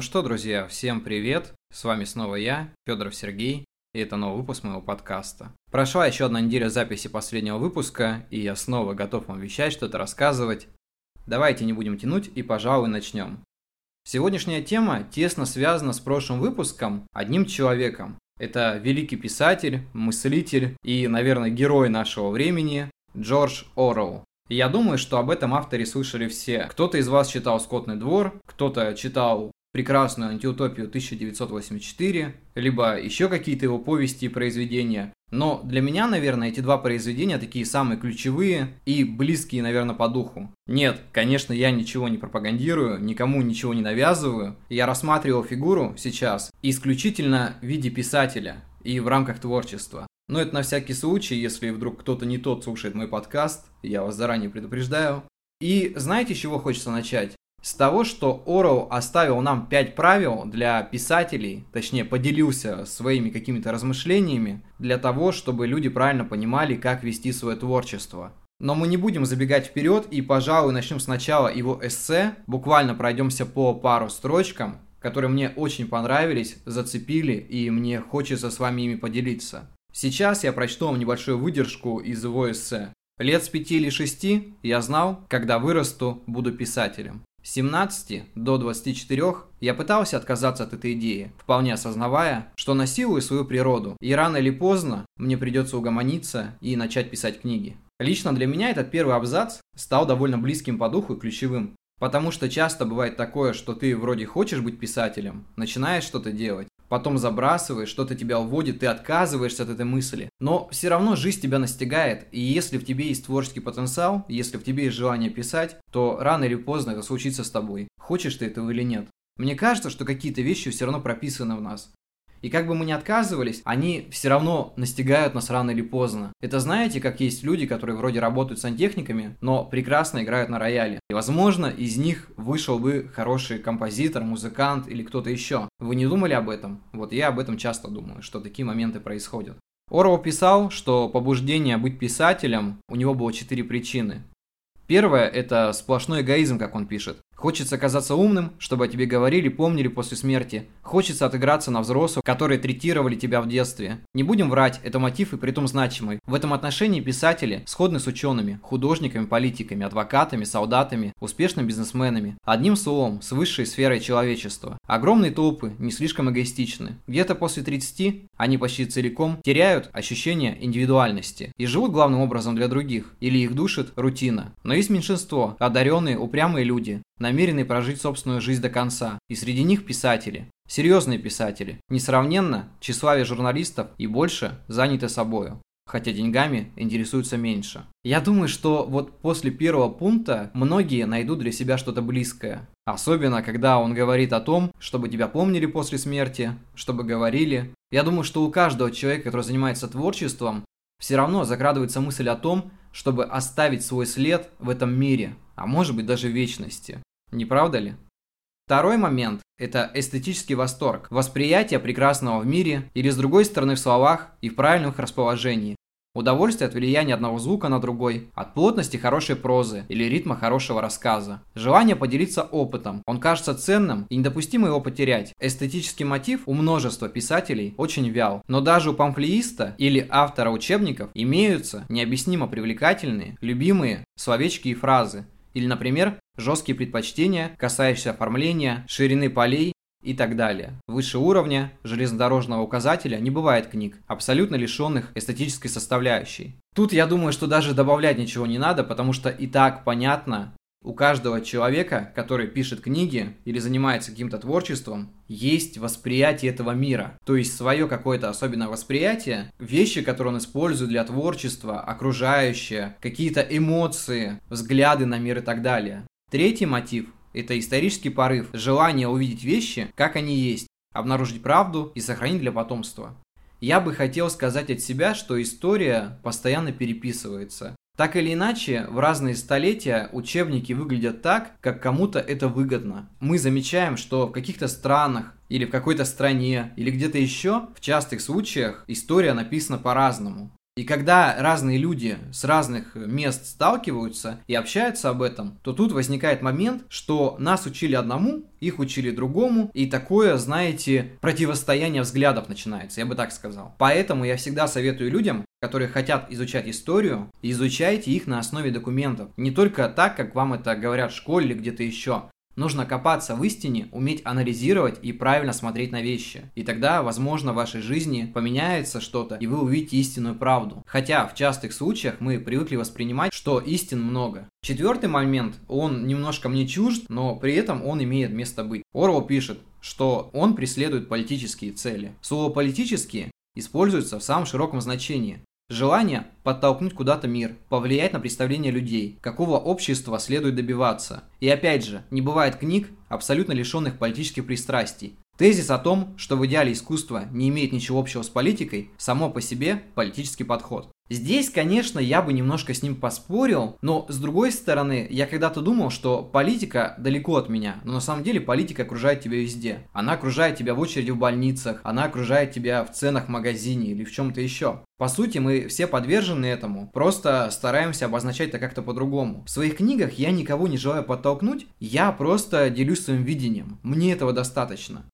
Ну что, друзья, всем привет! С вами снова я, Федоров Сергей, и это новый выпуск моего подкаста. Прошла еще одна неделя записи последнего выпуска, и я снова готов вам вещать, что-то рассказывать. Давайте не будем тянуть и, пожалуй, начнем. Сегодняшняя тема тесно связана с прошлым выпуском одним человеком. Это великий писатель, мыслитель и, наверное, герой нашего времени Джордж Орроу. я думаю, что об этом авторе слышали все. Кто-то из вас читал «Скотный двор», кто-то читал прекрасную антиутопию 1984, либо еще какие-то его повести и произведения. Но для меня, наверное, эти два произведения такие самые ключевые и близкие, наверное, по духу. Нет, конечно, я ничего не пропагандирую, никому ничего не навязываю. Я рассматривал фигуру сейчас исключительно в виде писателя и в рамках творчества. Но это на всякий случай, если вдруг кто-то не тот слушает мой подкаст, я вас заранее предупреждаю. И знаете, с чего хочется начать? С того, что Орел оставил нам пять правил для писателей, точнее поделился своими какими-то размышлениями, для того, чтобы люди правильно понимали, как вести свое творчество. Но мы не будем забегать вперед и, пожалуй, начнем сначала его эссе, буквально пройдемся по пару строчкам, которые мне очень понравились, зацепили и мне хочется с вами ими поделиться. Сейчас я прочту вам небольшую выдержку из его эссе. Лет с пяти или шести я знал, когда вырасту, буду писателем. С 17 до 24 я пытался отказаться от этой идеи, вполне осознавая, что насилую свою природу, и рано или поздно мне придется угомониться и начать писать книги. Лично для меня этот первый абзац стал довольно близким по духу и ключевым, потому что часто бывает такое, что ты вроде хочешь быть писателем, начинаешь что-то делать, потом забрасываешь, что-то тебя уводит, ты отказываешься от этой мысли. Но все равно жизнь тебя настигает, и если в тебе есть творческий потенциал, если в тебе есть желание писать, то рано или поздно это случится с тобой, хочешь ты этого или нет. Мне кажется, что какие-то вещи все равно прописаны в нас. И как бы мы ни отказывались, они все равно настигают нас рано или поздно. Это знаете, как есть люди, которые вроде работают сантехниками, но прекрасно играют на рояле. И возможно, из них вышел бы хороший композитор, музыкант или кто-то еще. Вы не думали об этом? Вот я об этом часто думаю, что такие моменты происходят. Орвел писал, что побуждение быть писателем у него было четыре причины. Первое – это сплошной эгоизм, как он пишет. Хочется казаться умным, чтобы о тебе говорили, помнили после смерти. Хочется отыграться на взрослых, которые третировали тебя в детстве. Не будем врать, это мотив и притом значимый. В этом отношении писатели сходны с учеными, художниками, политиками, адвокатами, солдатами, успешными бизнесменами. Одним словом, с высшей сферой человечества. Огромные толпы не слишком эгоистичны. Где-то после 30 они почти целиком теряют ощущение индивидуальности и живут главным образом для других, или их душит рутина. Но есть меньшинство, одаренные, упрямые люди, намеренные прожить собственную жизнь до конца, и среди них писатели. Серьезные писатели, несравненно тщеславие журналистов и больше заняты собою хотя деньгами интересуются меньше. Я думаю, что вот после первого пункта многие найдут для себя что-то близкое. Особенно, когда он говорит о том, чтобы тебя помнили после смерти, чтобы говорили. Я думаю, что у каждого человека, который занимается творчеством, все равно закрадывается мысль о том, чтобы оставить свой след в этом мире, а может быть даже в вечности. Не правда ли? Второй момент – это эстетический восторг, восприятие прекрасного в мире или с другой стороны в словах и в правильном их расположении. Удовольствие от влияния одного звука на другой, от плотности хорошей прозы или ритма хорошего рассказа. Желание поделиться опытом. Он кажется ценным и недопустимо его потерять. Эстетический мотив у множества писателей очень вял. Но даже у памфлеиста или автора учебников имеются необъяснимо привлекательные, любимые словечки и фразы. Или, например, жесткие предпочтения, касающиеся оформления, ширины полей и так далее. Выше уровня железнодорожного указателя не бывает книг, абсолютно лишенных эстетической составляющей. Тут я думаю, что даже добавлять ничего не надо, потому что и так понятно, у каждого человека, который пишет книги или занимается каким-то творчеством, есть восприятие этого мира. То есть свое какое-то особенное восприятие, вещи, которые он использует для творчества, окружающее, какие-то эмоции, взгляды на мир и так далее. Третий мотив – это исторический порыв, желание увидеть вещи, как они есть, обнаружить правду и сохранить для потомства. Я бы хотел сказать от себя, что история постоянно переписывается. Так или иначе, в разные столетия учебники выглядят так, как кому-то это выгодно. Мы замечаем, что в каких-то странах или в какой-то стране или где-то еще, в частых случаях история написана по-разному. И когда разные люди с разных мест сталкиваются и общаются об этом, то тут возникает момент, что нас учили одному, их учили другому, и такое, знаете, противостояние взглядов начинается, я бы так сказал. Поэтому я всегда советую людям, которые хотят изучать историю, изучайте их на основе документов. Не только так, как вам это говорят в школе или где-то еще, Нужно копаться в истине, уметь анализировать и правильно смотреть на вещи. И тогда, возможно, в вашей жизни поменяется что-то, и вы увидите истинную правду. Хотя в частых случаях мы привыкли воспринимать, что истин много. Четвертый момент, он немножко мне чужд, но при этом он имеет место быть. Орвел пишет, что он преследует политические цели. Слово «политические» используется в самом широком значении. Желание подтолкнуть куда-то мир, повлиять на представление людей, какого общества следует добиваться. И опять же, не бывает книг, абсолютно лишенных политических пристрастий. Тезис о том, что в идеале искусство не имеет ничего общего с политикой, само по себе политический подход. Здесь, конечно, я бы немножко с ним поспорил, но с другой стороны, я когда-то думал, что политика далеко от меня, но на самом деле политика окружает тебя везде. Она окружает тебя в очереди в больницах, она окружает тебя в ценах в магазине или в чем-то еще. По сути, мы все подвержены этому, просто стараемся обозначать это как-то по-другому. В своих книгах я никого не желаю подтолкнуть, я просто делюсь своим видением. Мне этого достаточно.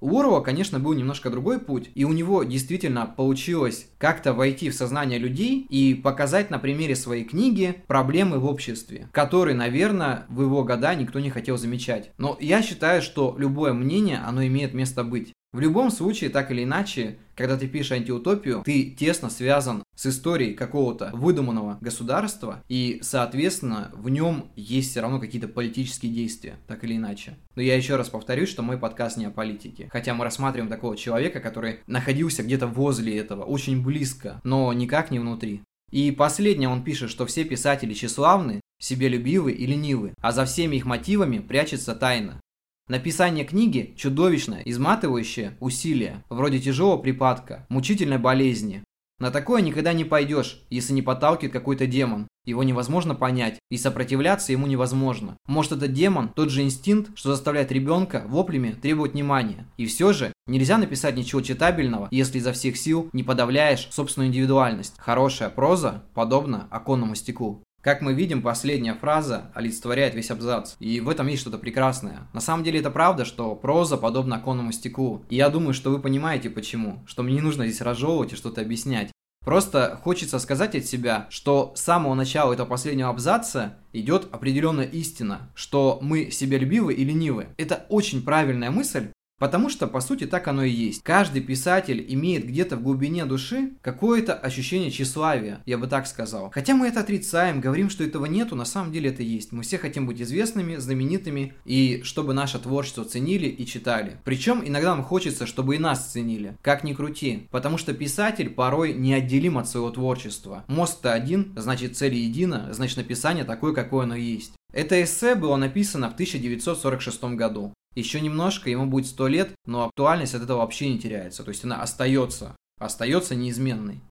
У Орова, конечно, был немножко другой путь, и у него действительно получилось как-то войти в сознание людей и показать на примере своей книги проблемы в обществе, которые, наверное, в его года никто не хотел замечать. Но я считаю, что любое мнение, оно имеет место быть. В любом случае, так или иначе, когда ты пишешь антиутопию, ты тесно связан с историей какого-то выдуманного государства, и, соответственно, в нем есть все равно какие-то политические действия, так или иначе. Но я еще раз повторюсь, что мой подкаст не о политике. Хотя мы рассматриваем такого человека, который находился где-то возле этого, очень близко, но никак не внутри. И последнее он пишет, что все писатели тщеславны, себелюбивы и ленивы, а за всеми их мотивами прячется тайна. Написание книги – чудовищное, изматывающее усилие, вроде тяжелого припадка, мучительной болезни. На такое никогда не пойдешь, если не подталкивает какой-то демон. Его невозможно понять, и сопротивляться ему невозможно. Может этот демон – тот же инстинкт, что заставляет ребенка воплями требовать внимания. И все же, нельзя написать ничего читабельного, если изо всех сил не подавляешь собственную индивидуальность. Хорошая проза подобна оконному стеклу. Как мы видим, последняя фраза олицетворяет весь абзац. И в этом есть что-то прекрасное. На самом деле это правда, что проза подобна оконному стеклу. И я думаю, что вы понимаете почему. Что мне не нужно здесь разжевывать и что-то объяснять. Просто хочется сказать от себя, что с самого начала этого последнего абзаца идет определенная истина, что мы себялюбивы и ленивы. Это очень правильная мысль, Потому что, по сути, так оно и есть. Каждый писатель имеет где-то в глубине души какое-то ощущение тщеславия, я бы так сказал. Хотя мы это отрицаем, говорим, что этого нету, на самом деле это есть. Мы все хотим быть известными, знаменитыми, и чтобы наше творчество ценили и читали. Причем иногда нам хочется, чтобы и нас ценили. Как ни крути. Потому что писатель порой неотделим от своего творчества. Мозг-то один, значит цель едина, значит написание такое, какое оно есть. Это эссе было написано в 1946 году. Еще немножко, ему будет 100 лет, но актуальность от этого вообще не теряется. То есть она остается, остается неизменной.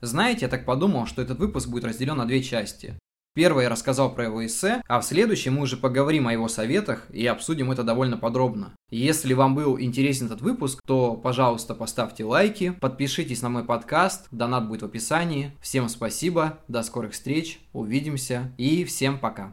Знаете, я так подумал, что этот выпуск будет разделен на две части. Первый я рассказал про его эссе, а в следующем мы уже поговорим о его советах и обсудим это довольно подробно. Если вам был интересен этот выпуск, то, пожалуйста, поставьте лайки, подпишитесь на мой подкаст, донат будет в описании. Всем спасибо, до скорых встреч, увидимся и всем пока.